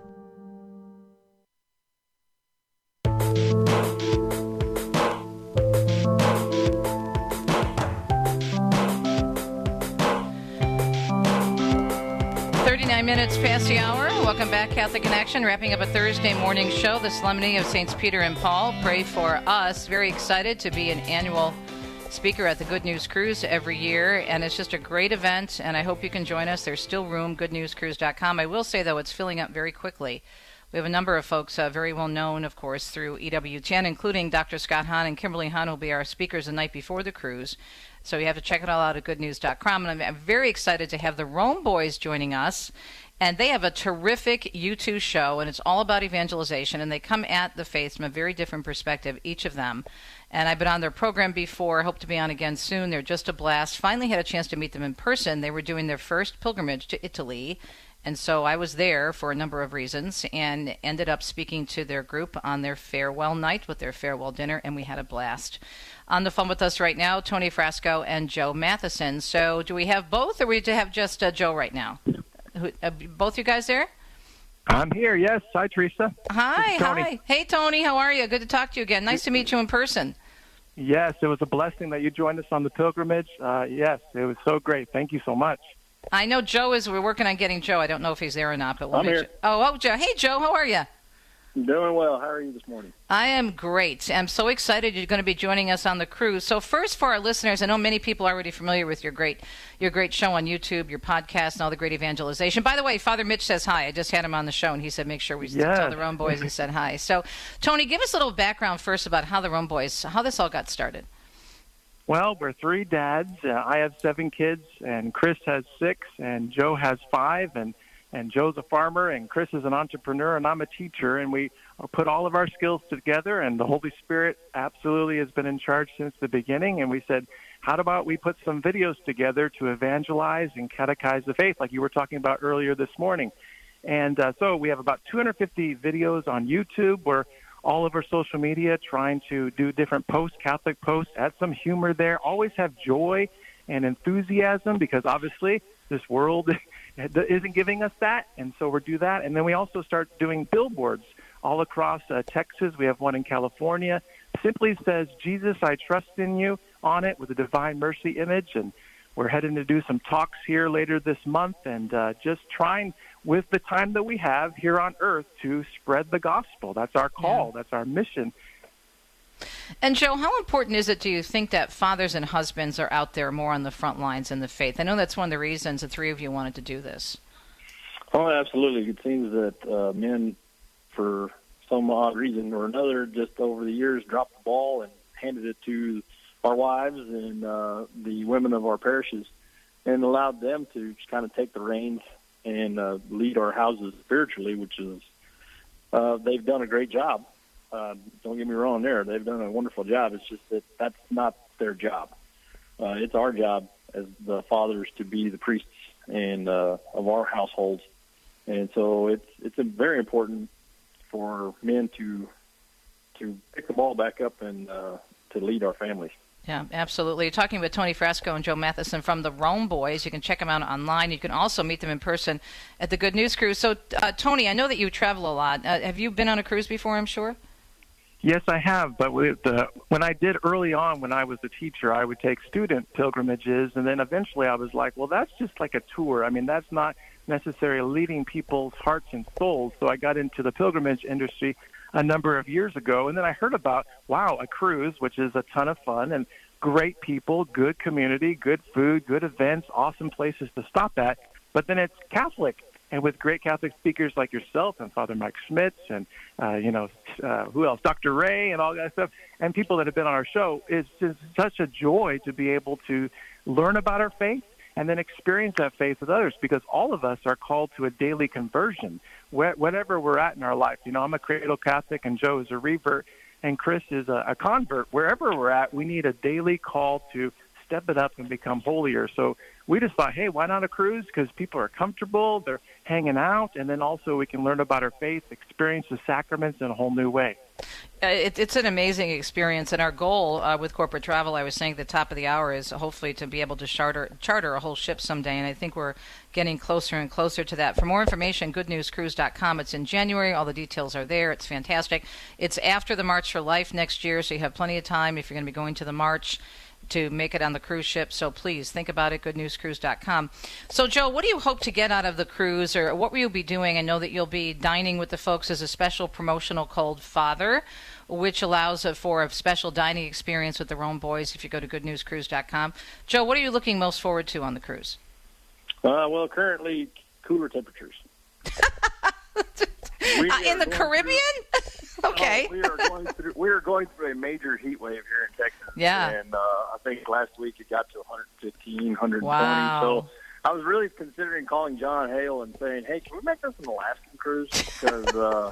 Minutes past the hour. Welcome back, Catholic Connection. Wrapping up a Thursday morning show, the Solemnity of Saints Peter and Paul. Pray for us. Very excited to be an annual speaker at the Good News Cruise every year, and it's just a great event, and I hope you can join us. There's still room, goodnewscruise.com. I will say, though, it's filling up very quickly. We have a number of folks uh, very well known, of course, through EWTN, including Dr. Scott Hahn and Kimberly Hahn, will be our speakers the night before the cruise. So you have to check it all out at goodnews.com. And I'm very excited to have the Rome Boys joining us. And they have a terrific YouTube show, and it's all about evangelization. And they come at the faith from a very different perspective, each of them. And I've been on their program before, hope to be on again soon. They're just a blast. Finally had a chance to meet them in person. They were doing their first pilgrimage to Italy. And so I was there for a number of reasons and ended up speaking to their group on their farewell night with their farewell dinner, and we had a blast. On the phone with us right now, Tony Frasco and Joe Matheson. So, do we have both, or we to have just uh, Joe right now? Who, uh, both you guys there? I'm here. Yes. Hi, Teresa. Hi. Hi. Hey, Tony. How are you? Good to talk to you again. Nice to meet you in person. Yes, it was a blessing that you joined us on the pilgrimage. Uh, yes, it was so great. Thank you so much. I know Joe is. We're working on getting Joe. I don't know if he's there or not, but we'll I'm here. Oh, oh, Joe. Hey, Joe. How are you? Doing well. How are you this morning? I am great. I'm so excited you're going to be joining us on the cruise. So first, for our listeners, I know many people are already familiar with your great your great show on YouTube, your podcast, and all the great evangelization. By the way, Father Mitch says hi. I just had him on the show, and he said make sure we Yes. tell the Rome Boys he said hi. So, Tony, give us a little background first about how the Rome Boys, how this all got started. Well, we're three dads. Uh, I have seven kids, and Chris has six, and Joe has five, and and Joe's a farmer, and Chris is an entrepreneur, and I'm a teacher, and we put all of our skills together, and the Holy Spirit absolutely has been in charge since the beginning, and we said, how about we put some videos together to evangelize and catechize the faith, like you were talking about earlier this morning. And uh, so we have about 250 videos on YouTube. We're all over social media trying to do different posts, Catholic posts, add some humor there, always have joy and enthusiasm because obviously this world isn't giving us that. And so we do that. And then we also start doing billboards all across uh, Texas. We have one in California. Simply says, Jesus, I trust in you on it with a divine mercy image. And we're heading to do some talks here later this month and uh, just trying with the time that we have here on earth to spread the gospel. That's our call. That's our mission. And Joe, how important is it, do you think, that fathers and husbands are out there more on the front lines in the faith? I know that's one of the reasons the three of you wanted to do this. Oh, absolutely. It seems that uh, men, for some odd reason or another, just over the years dropped the ball and handed it to our wives and uh, the women of our parishes and allowed them to just kind of take the reins and uh, lead our houses spiritually, which is, uh, they've done a great job. Uh, don't get me wrong there. They've done a wonderful job. It's just that that's not their job. Uh, it's our job as the fathers to be the priests and uh, of our households, and so it's it's very important for men to to pick the ball back up and uh, to lead our families. Yeah, absolutely. Talking with Tony Frasco and Joe Matheson from the Rome Boys. You can check them out online. You can also meet them in person at the Good News Cruise. So, uh, Tony, I know that you travel a lot. Uh, have you been on a cruise before? I'm sure. Yes, I have. But with when I did early on, when I was a teacher, I would take student pilgrimages, and then eventually I was like, well, that's just like a tour. I mean, that's not necessarily leading people's hearts and souls. So I got into the pilgrimage industry a number of years ago, and then I heard about wow, a cruise, which is a ton of fun and great people, good community, good food, good events, awesome places to stop at. But then it's Catholic, and with great Catholic speakers like yourself and Father Mike Schmitz and uh, you know uh, who else, Dr. Ray and all that stuff, and people that have been on our show, it's just such a joy to be able to learn about our faith and then experience that faith with others because all of us are called to a daily conversion, wh- whatever we're at in our life. You know, I'm a cradle Catholic and Joe is a revert and Chris is a, a convert. Wherever we're at, we need a daily call to step it up and become holier. So we just thought, hey, why not a cruise? Because people are comfortable, they're hanging out, and then also we can learn about our faith, experience the sacraments in a whole new way. Uh, it, it's an amazing experience, and our goal uh, with corporate travel, I was saying at the top of the hour, is hopefully to be able to charter charter a whole ship someday, and I think we're getting closer and closer to that. For more information, goodnewscruise.com. It's in January. All the details are there. It's fantastic. It's after the March for Life next year, so you have plenty of time if you're going to be going to the March to make it on the cruise ship. So please think about it, goodnewscruise.com. So, Joe, what do you hope to get out of the cruise, or what will you be doing? I know that you'll be dining with the folks as a special promotional called Father, which allows for a special dining experience with the Rome Boys if you go to goodnewscruise.com. Joe, what are you looking most forward to on the cruise? Uh, well, currently cooler temperatures. Uh, in the Caribbean? okay. Oh, we are going through we are going through a major heat wave here in Texas. Yeah. And uh, I think last week it got to 115, 120. Wow. So I was really considering calling John Hale and saying, "Hey, can we make this an Alaskan cruise? Because uh,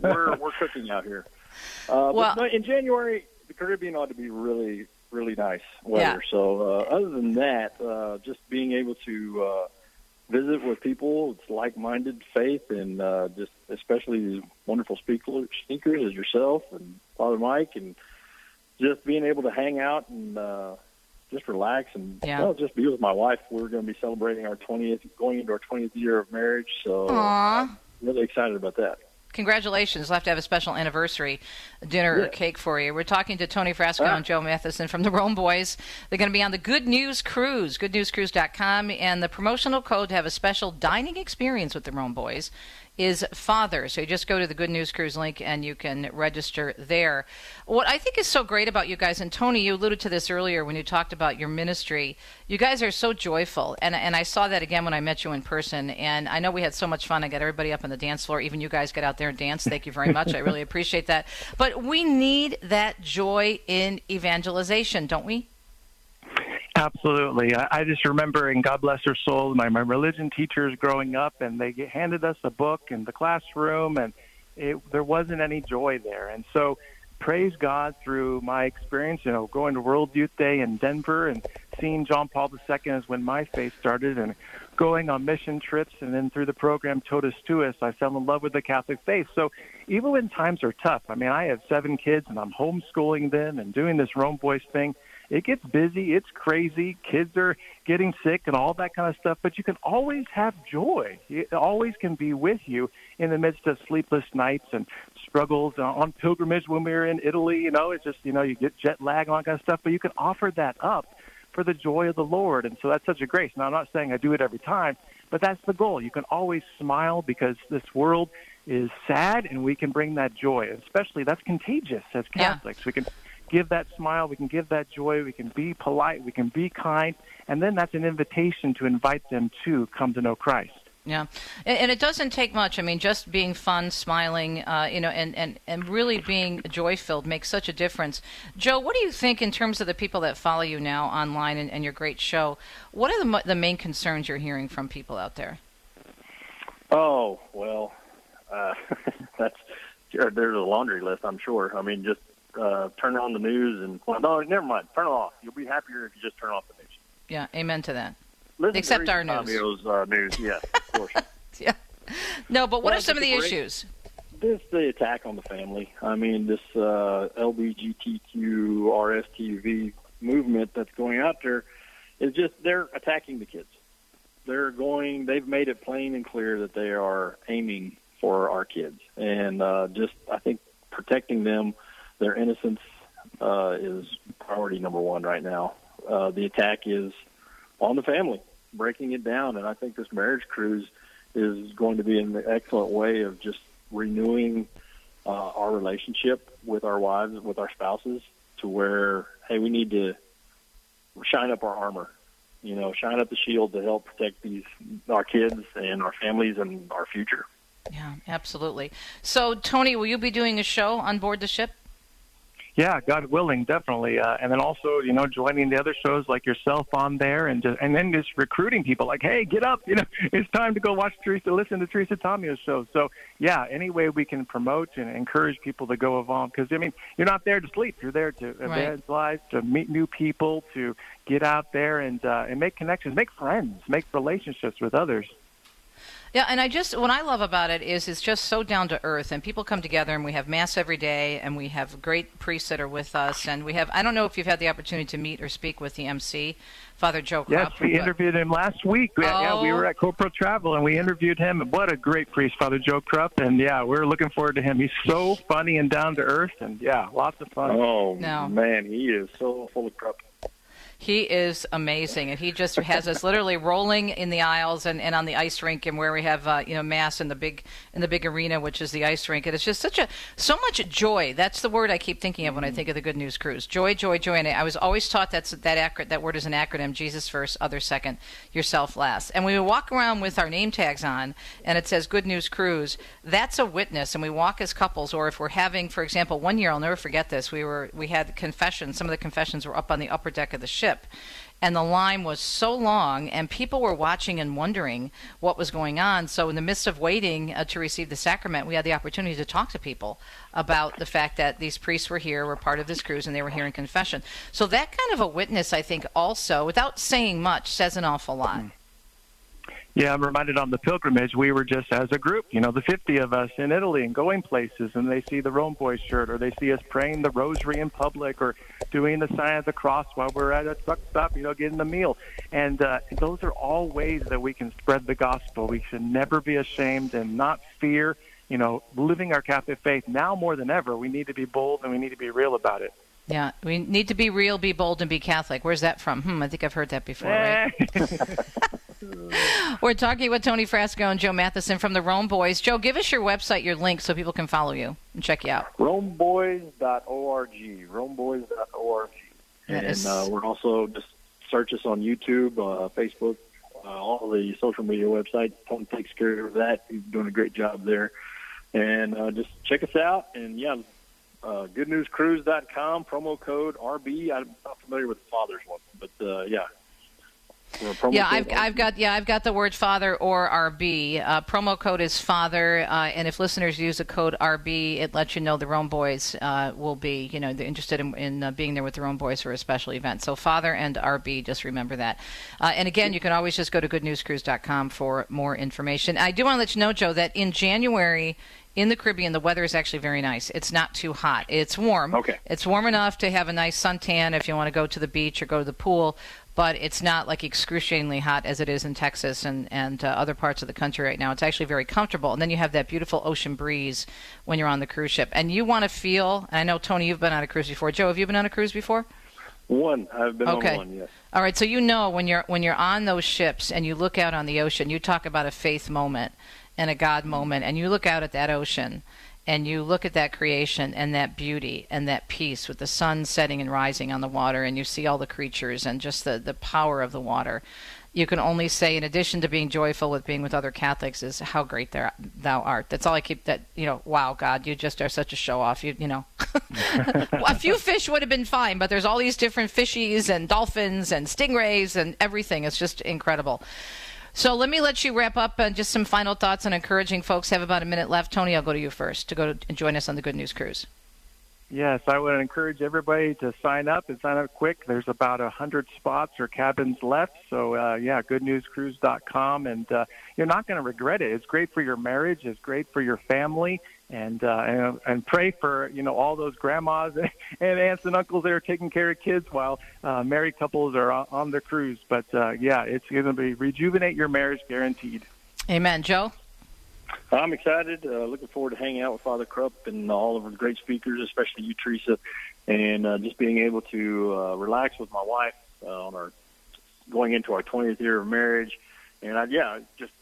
we're we're cooking out here." Uh, Well- but in January, the Caribbean ought to be really really nice weather. Yeah. So uh, other than that, uh, just being able to uh, visit with people, it's like-minded faith, and uh, just especially these wonderful speakers, speakers as yourself and Father Mike, and just being able to hang out and uh, just relax and Yeah. well, just be with my wife. We're going to be celebrating our 20th, going into our 20th year of marriage. So Aw. I'm really excited about that. Congratulations. We'll have to have a special anniversary dinner or cake for you. We're talking to Tony Frasco Ah. and Joe Matheson from the Rome Boys. They're going to be on the Good News Cruise, goodnewscruise.com, and the promotional code to have a special dining experience with the Rome Boys is Father. So you just go to the Good News Cruise link and you can register there. What I think is so great about you guys, and Tony, you alluded to this earlier when you talked about your ministry. You guys are so joyful, and and I saw that again when I met you in person. And I know we had so much fun. I got everybody up on the dance floor. Even you guys got out there and danced. Thank you very much. I really appreciate that. But we need that joy in evangelization, don't we? Absolutely. I, I just remember, and God bless her soul, my, my religion teachers growing up, and they handed us a book in the classroom, and it, there wasn't any joy there. And so, praise God through my experience, you know, going to World Youth Day in Denver and seeing John Paul II is when my faith started, and going on mission trips, and then through the program Totus Tuus, I fell in love with the Catholic faith. So even when times are tough, I mean, I have seven kids, and I'm homeschooling them and doing this Rome Boys thing it gets busy, it's crazy, kids are getting sick and all that kind of stuff, but you can always have joy. It always can be with you in the midst of sleepless nights and struggles on pilgrimage when we were in Italy, you know, it's just, you know, you get jet lag and all that kind of stuff, but you can offer that up for the joy of the Lord. And so that's such a grace. Now, I'm not saying I do it every time, but that's the goal. You can always smile because this world is sad and we can bring that joy. Especially that's contagious as Catholics. We can give that smile, we can give that joy, we can be polite, we can be kind, and then that's an invitation to invite them to come to know Christ. Yeah, and, and it doesn't take much. I mean, just being fun, smiling, uh, you know, and, and, and really being joy filled makes such a difference. Joe, what do you think in terms of the people that follow you now online and, and your great show? What are the the main concerns you're hearing from people out there? Oh well, uh, that's there's a laundry list. I'm sure. I mean, just uh, turn on the news and well, no, never mind. Turn it off. You'll be happier if you just turn off the news. Yeah, amen to that. Listen Except to our news. Uh, news, yes, of course. yeah. No, but what Well, are some of the great- issues? This the attack on the family. I mean, this uh, LBGTQ RSTV movement that's going out there is just they're attacking the kids. They're going. They've made it plain and clear that they are aiming for our kids, and uh, just I think protecting them, their innocence, uh, is priority number one right now. Uh, the attack is on the family, breaking it down, and I think this marriage cruise is going to be an excellent way of just renewing uh, our relationship with our wives, with our spouses, to where hey, we need to shine up our armor, you know, shine up the shield to help protect these our kids and our families and our future. Yeah, absolutely. So, Tony, will you be doing a show on board the ship? Yeah, God willing, definitely. Uh, and then also, you know, joining the other shows like yourself on there, and just and then just recruiting people like, hey, get up, you know, it's time to go watch Teresa, listen to Teresa Tomeo's show. So yeah, any way we can promote and encourage people to go involved, because I mean, you're not there to sleep, you're there to Right. evangelize, to meet new people, to get out there and uh, and make connections, make friends, make relationships with others. Yeah, and I just what I love about it is it's just so down to earth, and people come together, and we have mass every day, and we have great priests that are with us, and we have I don't know if you've had the opportunity to meet or speak with the MC, Father Joe Yes, Krupp, we but- interviewed him last week. Yeah, yeah, we Oh. were at Copro Travel and we interviewed him. What a great priest, Father Joe Krupp. And yeah, we're looking forward to him. He's so funny and down to earth, and yeah, lots of fun. Oh No. man, he is so full of crap. He is amazing, and he just has us literally rolling in the aisles and, and on the ice rink, and where we have uh, you know mass in the big in the big arena, which is the ice rink, and it's just such a so much joy. That's the word I keep thinking of when I think of the Good News Cruise. Joy, joy, joy. And I was always taught that's that acro- that word is an acronym: Jesus first, other second, yourself last. And we walk around with our name tags on, and it says Good News Cruise. That's a witness, and we walk as couples, or if we're having, for example, one year I'll never forget this. We were we had confessions. Some of the confessions were up on the upper deck of the ship ship and the line was so long, and people were watching and wondering what was going on. So, in the midst of waiting uh, to receive the sacrament, we had the opportunity to talk to people about the fact that these priests were here, were part of this cruise, and they were here in confession. So, that kind of a witness, I think, also, without saying much, says an awful lot. Mm. Yeah, I'm reminded on the pilgrimage, we were just as a group, you know, the 50 of us in Italy and going places, and they see the Rome Boys shirt, or they see us praying the rosary in public, or doing the sign of the cross while we're at a truck stop, you know, getting the meal. And uh, those are all ways that we can spread the gospel. We should never be ashamed and not fear, you know, living our Catholic faith. Now more than ever, we need to be bold and we need to be real about it. Yeah, we need to be real, be bold, and be Catholic. Where's that from? Hmm, I think I've heard that before, right? We're talking with Tony Frasco and Joe Matheson from the Rome Boys. Joe, give us your website, your link, so people can follow you and check you out. RomeBoys.org. RomeBoys.org. And is... uh, we're also just search us on YouTube, uh, Facebook, uh, all the social media websites. Tony takes care of that. He's doing a great job there. And uh, just check us out. And yeah, uh, goodnewscruise.com, promo code RB. I'm not familiar with the Father's one, but uh, yeah, yeah, I've, I've got yeah I've got the word father or RB. Uh, promo code is father, uh, and if listeners use a code RB, it lets you know the Rome Boys uh, will be you know they're interested in, in uh, being there with the Rome Boys for a special event. So father and RB, just remember that. Uh, and again, you can always just go to goodnewscruise.com for more information. I do want to let you know, Joe, that in January in the Caribbean, the weather is actually very nice. It's not too hot. It's warm. Okay. It's warm enough to have a nice suntan if you want to go to the beach or go to the pool but it's not like excruciatingly hot as it is in Texas and and uh, other parts of the country right now. It's actually very comfortable, and then you have that beautiful ocean breeze when you're on the cruise ship, and you want to feel. I know Tony, you've been on a cruise before. Joe, have you been on a cruise before? One, I've been okay. on one. Yes. All right, so you know when you're when you're on those ships and you look out on the ocean, you talk about a faith moment and a God moment, and you look out at that ocean and you look at that creation and that beauty and that peace with the sun setting and rising on the water and you see all the creatures and just the, the power of the water you can only say in addition to being joyful with being with other catholics is how great thou art. That's all i keep that you know wow god you just are such a show off you you know. A few fish would have been fine but there's all these different fishies and dolphins and stingrays and everything. It's just incredible so let me let you wrap up and just some final thoughts on encouraging folks. Have about a minute left. Tony, I'll go to you first to go to, and join us on the Good News Cruise. Yes, I would encourage everybody to sign up and sign up quick. There's about a hundred spots or cabins left. So uh, yeah, goodnewscruise.com, and uh, you're not going to regret it. It's great for your marriage. It's great for your family and uh, and, and pray for you know all those grandmas and aunts and uncles that are taking care of kids while uh, married couples are on the cruise. But uh, yeah, it's going to be rejuvenate your marriage, guaranteed. Amen, Joe. I'm excited. Uh, looking forward to hanging out with Father Krupp and all of the great speakers, especially you, Teresa, and uh, just being able to uh, relax with my wife uh, on our going into our 20th year of marriage. And I, yeah, just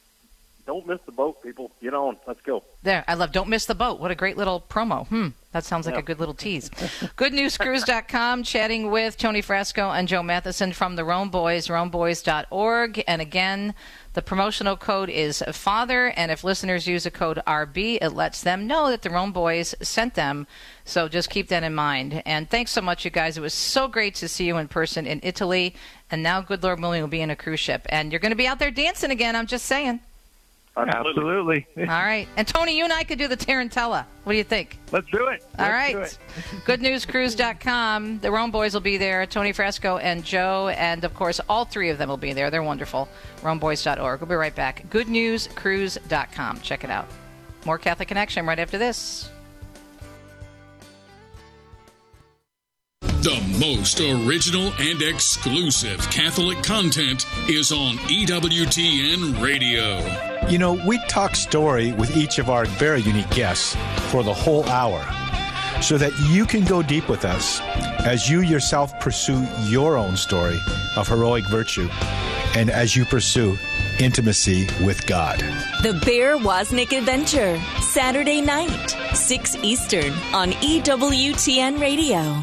don't miss the boat, people. Get on. Let's go. There, I love Don't Miss the Boat. What a great little promo. Hmm, that sounds like yeah. a good little tease. GoodNewsCruise.com, chatting with Tony Frasco and Joe Matheson from the Rome Boys, RomeBoys.org. And again, the promotional code is FATHER, and if listeners use a code RB, it lets them know that the Rome Boys sent them. So just keep that in mind. And thanks so much, you guys. It was so great to see you in person in Italy. And now, good Lord willing, we'll be in a cruise ship. And you're going to be out there dancing again, I'm just saying. Absolutely. All right. And Tony, you and I could do the Tarantella. What do you think? Let's do it. All right. Let's GoodNewsCruise.com. The Rome Boys will be there. Tony Frasco and Joe. And of course, all three of them will be there. They're wonderful. RomeBoys.org. We'll be right back. GoodNewsCruise.com. Check it out. More Catholic Connection right after this. The most original and exclusive Catholic content is on EWTN Radio. You know, we talk story with each of our very unique guests for the whole hour so that you can go deep with us as you yourself pursue your own story of heroic virtue and as you pursue intimacy with God. The Bear Woznick Adventure, Saturday night, 6 Eastern on EWTN Radio.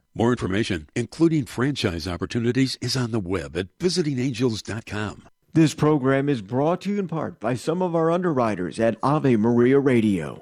More information, including franchise opportunities, is on the web at visitingangels.com. This program is brought to you in part by some of our underwriters at Ave Maria Radio.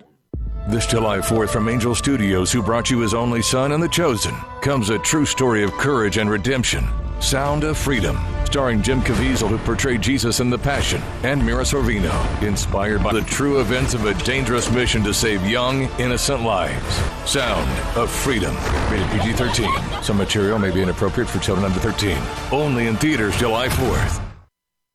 This July 4th from Angel Studios, who brought you his only son and the chosen, comes a true story of courage and redemption. Sound of Freedom, starring Jim Caviezel, who portrayed Jesus in The Passion, and Mira Sorvino, inspired by the true events of a dangerous mission to save young, innocent lives. Sound of Freedom, rated PG 13. Some material may be inappropriate for children under 13. Only in theaters July 4th.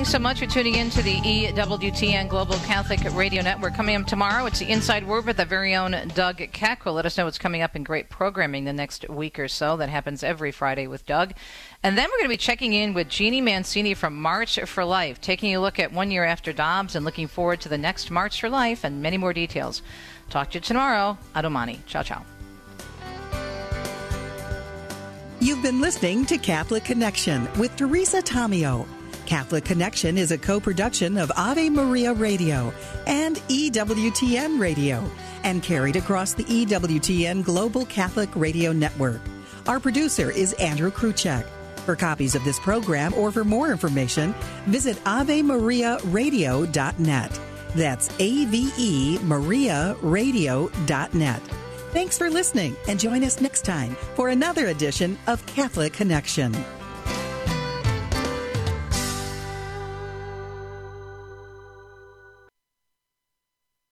Thanks so much for tuning in to the EWTN Global Catholic Radio Network. Coming up tomorrow, it's the Inside Word with our very own Doug Keck. Will let us know what's coming up in great programming the next week or so. That happens every Friday with Doug. And then we're going to be checking in with Jeanne Mancini from March for Life, taking a look at one year after Dobbs and looking forward to the next March for Life and many more details. Talk to you tomorrow. Adomani. Ciao, ciao. You've been listening to Catholic Connection with Teresa Tomeo. Catholic Connection is a co production of Ave Maria Radio and EWTN Radio and carried across the EWTN Global Catholic Radio Network. Our producer is Andrew Kruchek. For copies of this program or for more information, visit AveMariaRadio.net. That's A V E Maria Radio.net. Thanks for listening and join us next time for another edition of Catholic Connection.